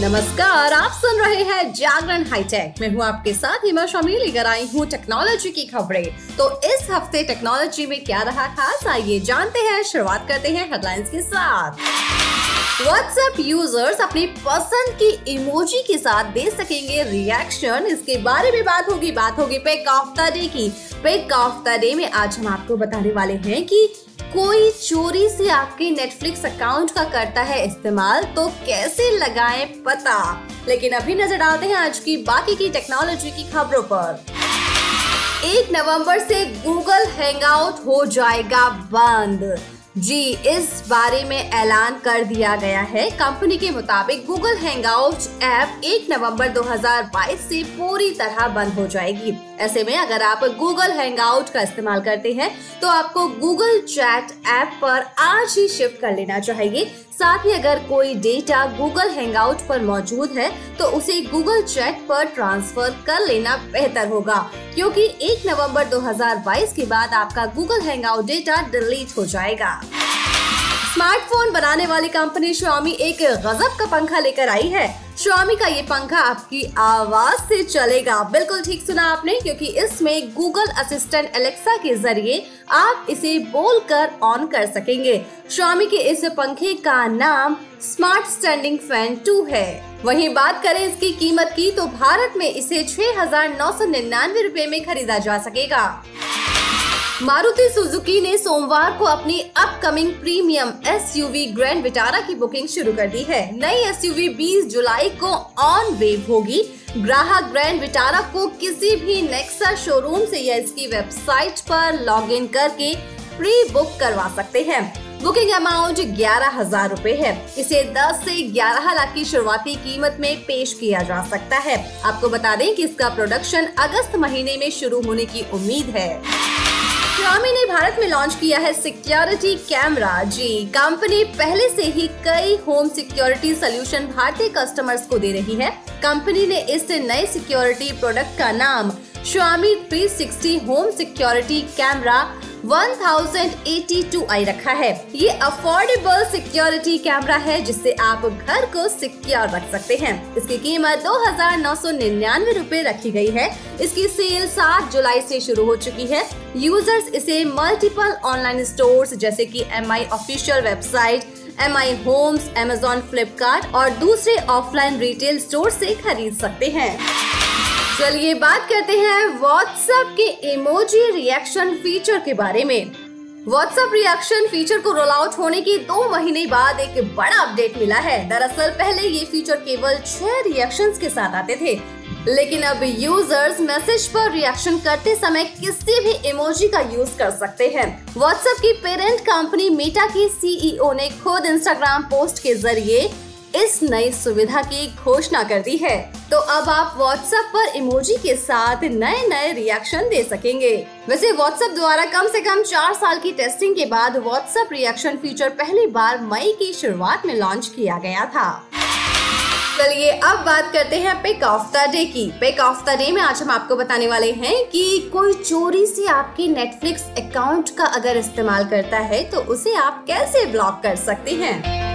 नमस्कार, आप सुन रहे हैं जागरण हाईटेक। मैं हूँ आपके साथ हिमा शामी, लेकर आई हूँ टेक्नोलॉजी की खबरें। तो इस हफ़्ते टेक्नोलॉजी में क्या रहा खास, आइए जानते हैं। शुरुआत करते हैं हेडलाइंस के साथ। व्हाट्सएप यूज़र्स अपनी पसंद की इमोजी के साथ दे सकेंगे रिएक्शन इसके बारे में बात होगी बात होगी पिक द डे की। पिक द डे में आज हम आपको बताने वाले हैं कि कोई चोरी से आपके नेटफ्लिक्स अकाउंट का करता है इस्तेमाल तो कैसे लगाएँ पता? लेकिन अभी नज़र डालते हैं आज की बाकी की टेक्नोलॉजी की खबरों पर। एक नवंबर से गूगल हैंगआउट हो जाएगा बंद। जी, इस बारे में ऐलान कर दिया गया है। कंपनी के मुताबिक गूगल हैंगआउट ऐप 1 नवंबर 2022 से पूरी तरह बंद हो जाएगी। ऐसे में अगर आप गूगल हैंगआउट का इस्तेमाल करते हैं तो आपको गूगल चैट ऐप पर आज ही शिफ्ट कर लेना चाहिए। साथ ही अगर कोई डेटा गूगल हैंगआउट पर मौजूद है तो उसे गूगल चैट पर ट्रांसफ़र कर लेना बेहतर होगा। क्योंकि 1 नवंबर 2022 के बाद आपका गूगल हैंगआउट डेटा डिलीट हो जाएगा। स्मार्टफ़ोन बनाने वाली कंपनी Xiaomi एक गजब का पंखा लेकर आई है। Xiaomi का ये पंखा आपकी आवाज़ से चलेगा। बिल्कुल ठीक सुना आपने, क्योंकि इसमें गूगल असिस्टेंट एलेक्सा के ज़रिए आप इसे बोलकर ऑन कर सकेंगे। Xiaomi के इस पंखे का नाम स्मार्ट स्टैंडिंग फ़ैन 2 है। वहीं बात करें इसकी कीमत की तो भारत में इसे छह हज़ार नौ सौ निन्यानवे रूपए में खरीदा जा सकेगा। मारुति सुजुकी ने सोमवार को अपनी upcoming premium SUV grand Vitara की बुकिंग शुरू कर दी है। नई एसयूवी 20 जुलाई को ऑन वेब होगी। ग्राहक ग्रैंड विटारा को किसी भी नेक्सा शोरूम से या इसकी वेबसाइट पर लॉगिन करके प्री बुक करवा सकते हैं। बुकिंग अमाउंट ग्यारह हज़ार रूपए है। इसे 10 से 11 लाख की शुरुआती कीमत में पेश किया जा सकता है। आपको बता दें कि इसका प्रोडक्शन अगस्त महीने में शुरू होने की उम्मीद है। Xiaomi ने भारत में लॉन्च किया है सिक्योरिटी कैमरा जी कंपनी पहले से ही कई होम सिक्योरिटी सोल्यूशन भारतीय कस्टमर्स को दे रही है। कंपनी ने इस नए सिक्योरिटी प्रोडक्ट का नाम Xiaomi 360 home security camera 1082 I रखा है। ये अफोर्डेबल सिक्योरिटी कैमरा है, जिससे आप घर को सिक्योर रख सकते हैं। इसकी कीमत दो हज़ार नौ सौ निन्यानवे रूपए रखी गई है। इसकी सेल 7 जुलाई से शुरू हो चुकी है। यूज़र्स इसे मल्टीपल ऑनलाइन स्टोर्स जैसे कि M I official website M I homes Amazon Flipkart और दूसरे ऑफलाइन रिटेल स्टोर से खरीद सकते हैं। चलिए बात करते हैं व्हाट्सएप के इमोजी रिएक्शन फीचर के बारे में। व्हाट्सएप रिएक्शन फीचर को रोल आउट होने के दो महीने बाद एक बड़ा अपडेट मिला है। दरअसल पहले ये फीचर केवल छह रिएक्शंस के साथ आते थे। लेकिन अब यूज़र्स मैसेज पर रिएक्शन करते समय किसी भी इमोजी का यूज़ कर सकते हैं। व्हाट्सएप की पेरेंट कंपनी मेटा की सीईओ ने खुद इंस्टाग्राम पोस्ट के ज़रिए इस नई सुविधा की घोषणा कर दी है। तो अब आप व्हाट्सएप पर इमोजी के साथ नए नए रिएक्शन दे सकेंगे। वैसे व्हाट्सएप द्वारा कम से कम चार साल की टेस्टिंग के बाद व्हाट्सएप रिएक्शन फीचर पहली बार मई की शुरुआत में लॉन्च किया गया था। चलिए अब बात करते हैं पिक ऑफ़ द डे की। पिक ऑफ़ द डे में आज हम आपको बताने वाले हैं कि कोई चोरी से आपके नेटफ्लिक्स अकाउंट का अगर इस्तेमाल करता है तो उसे आप कैसे ब्लॉक कर सकते हैं?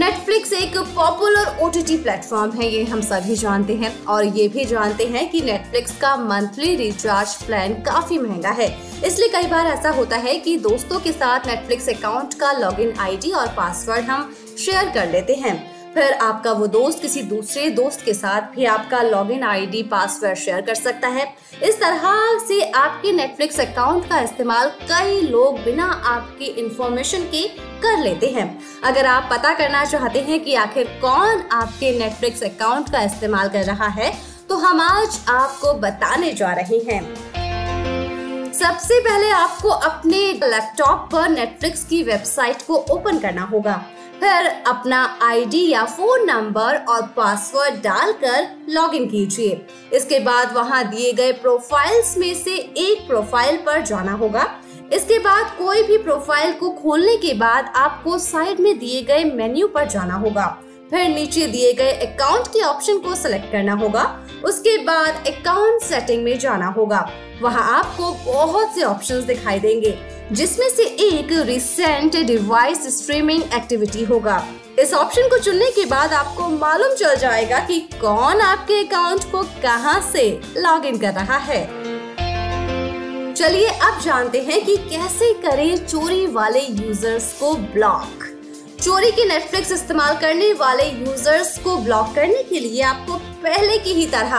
नेटफ्लिक्स एक पॉपुलर ओ प्लेटफॉर्म है, ये हम सभी जानते हैं। और ये भी जानते हैं कि नेटफ्लिक्स का मंथली रिचार्ज प्लान काफ़ी महँगा है। इसलिए कई बार ऐसा होता है कि दोस्तों के साथ नेटफ्लिक्स अकाउंट का लॉगिन आईडी और पासवर्ड हम शेयर कर लेते हैं। फिर आपका वो दोस्त किसी दूसरे दोस्त के साथ भी आपका लॉगिन आईडी पासवर्ड शेयर कर सकता है। इस तरह से आपके नेटफ्लिक्स अकाउंट का इस्तेमाल कई लोग बिना आपकी इंफॉर्मेशन के कर लेते हैं। अगर आप पता करना चाहते हैं कि आखिर कौन आपके नेटफ्लिक्स अकाउंट का इस्तेमाल कर रहा है तो हम आज आपको बताने जा रहे हैं। सबसे पहले आपको अपने लैपटॉप पर नेटफ्लिक्स की वेबसाइट को ओपन करना होगा। फिर अपना आईडी या फ़ोन नंबर और पासवर्ड डालकर लॉगिन कीजिए। इसके बाद वहाँ दिए गए प्रोफाइल्स में से एक प्रोफ़ाइल पर जाना होगा। इसके बाद कोई भी प्रोफ़ाइल को खोलने के बाद आपको साइड में दिए गए मेन्यू पर जाना होगा। फिर नीचे दिए गए अकाउंट के ऑप्शन को सिलेक्ट करना होगा। उसके बाद अकाउंट सेटिंग में जाना होगा। वहाँ आपको बहुत से ऑप्शंस दिखाई देंगे, जिसमें से एक रिसेंट डिवाइस स्ट्रीमिंग एक्टिविटी होगा। इस ऑप्शन को चुनने के बाद आपको मालूम चल जाएगा कि कौन आपके अकाउंट को कहाँ से लॉगिन कर रहा है। चलिए अब जानते हैं कि कैसे करें चोरी वाले यूज़र्स को ब्लॉक चोरी की नेटफ्लिक्स इस्तेमाल करने वाले यूज़र्स को ब्लॉक करने के लिए आपको पहले की ही तरह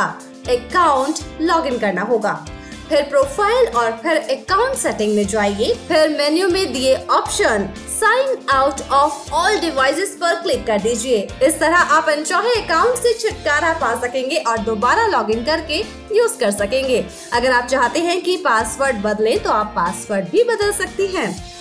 अकाउंट लॉगिन करना होगा। फिर प्रोफ़ाइल और फिर अकाउंट सेटिंग में जाइए। फिर मेन्यू में दिए option sign out of all devices पर क्लिक कर दीजिए। इस तरह आप अनचाहे अकाउंट से छुटकारा पा सकेंगे और दोबारा लॉगिन करके यूज़ कर सकेंगे। अगर आप चाहते हैं कि पासवर्ड बदले तो आप पासवर्ड भी बदल सकती हैं।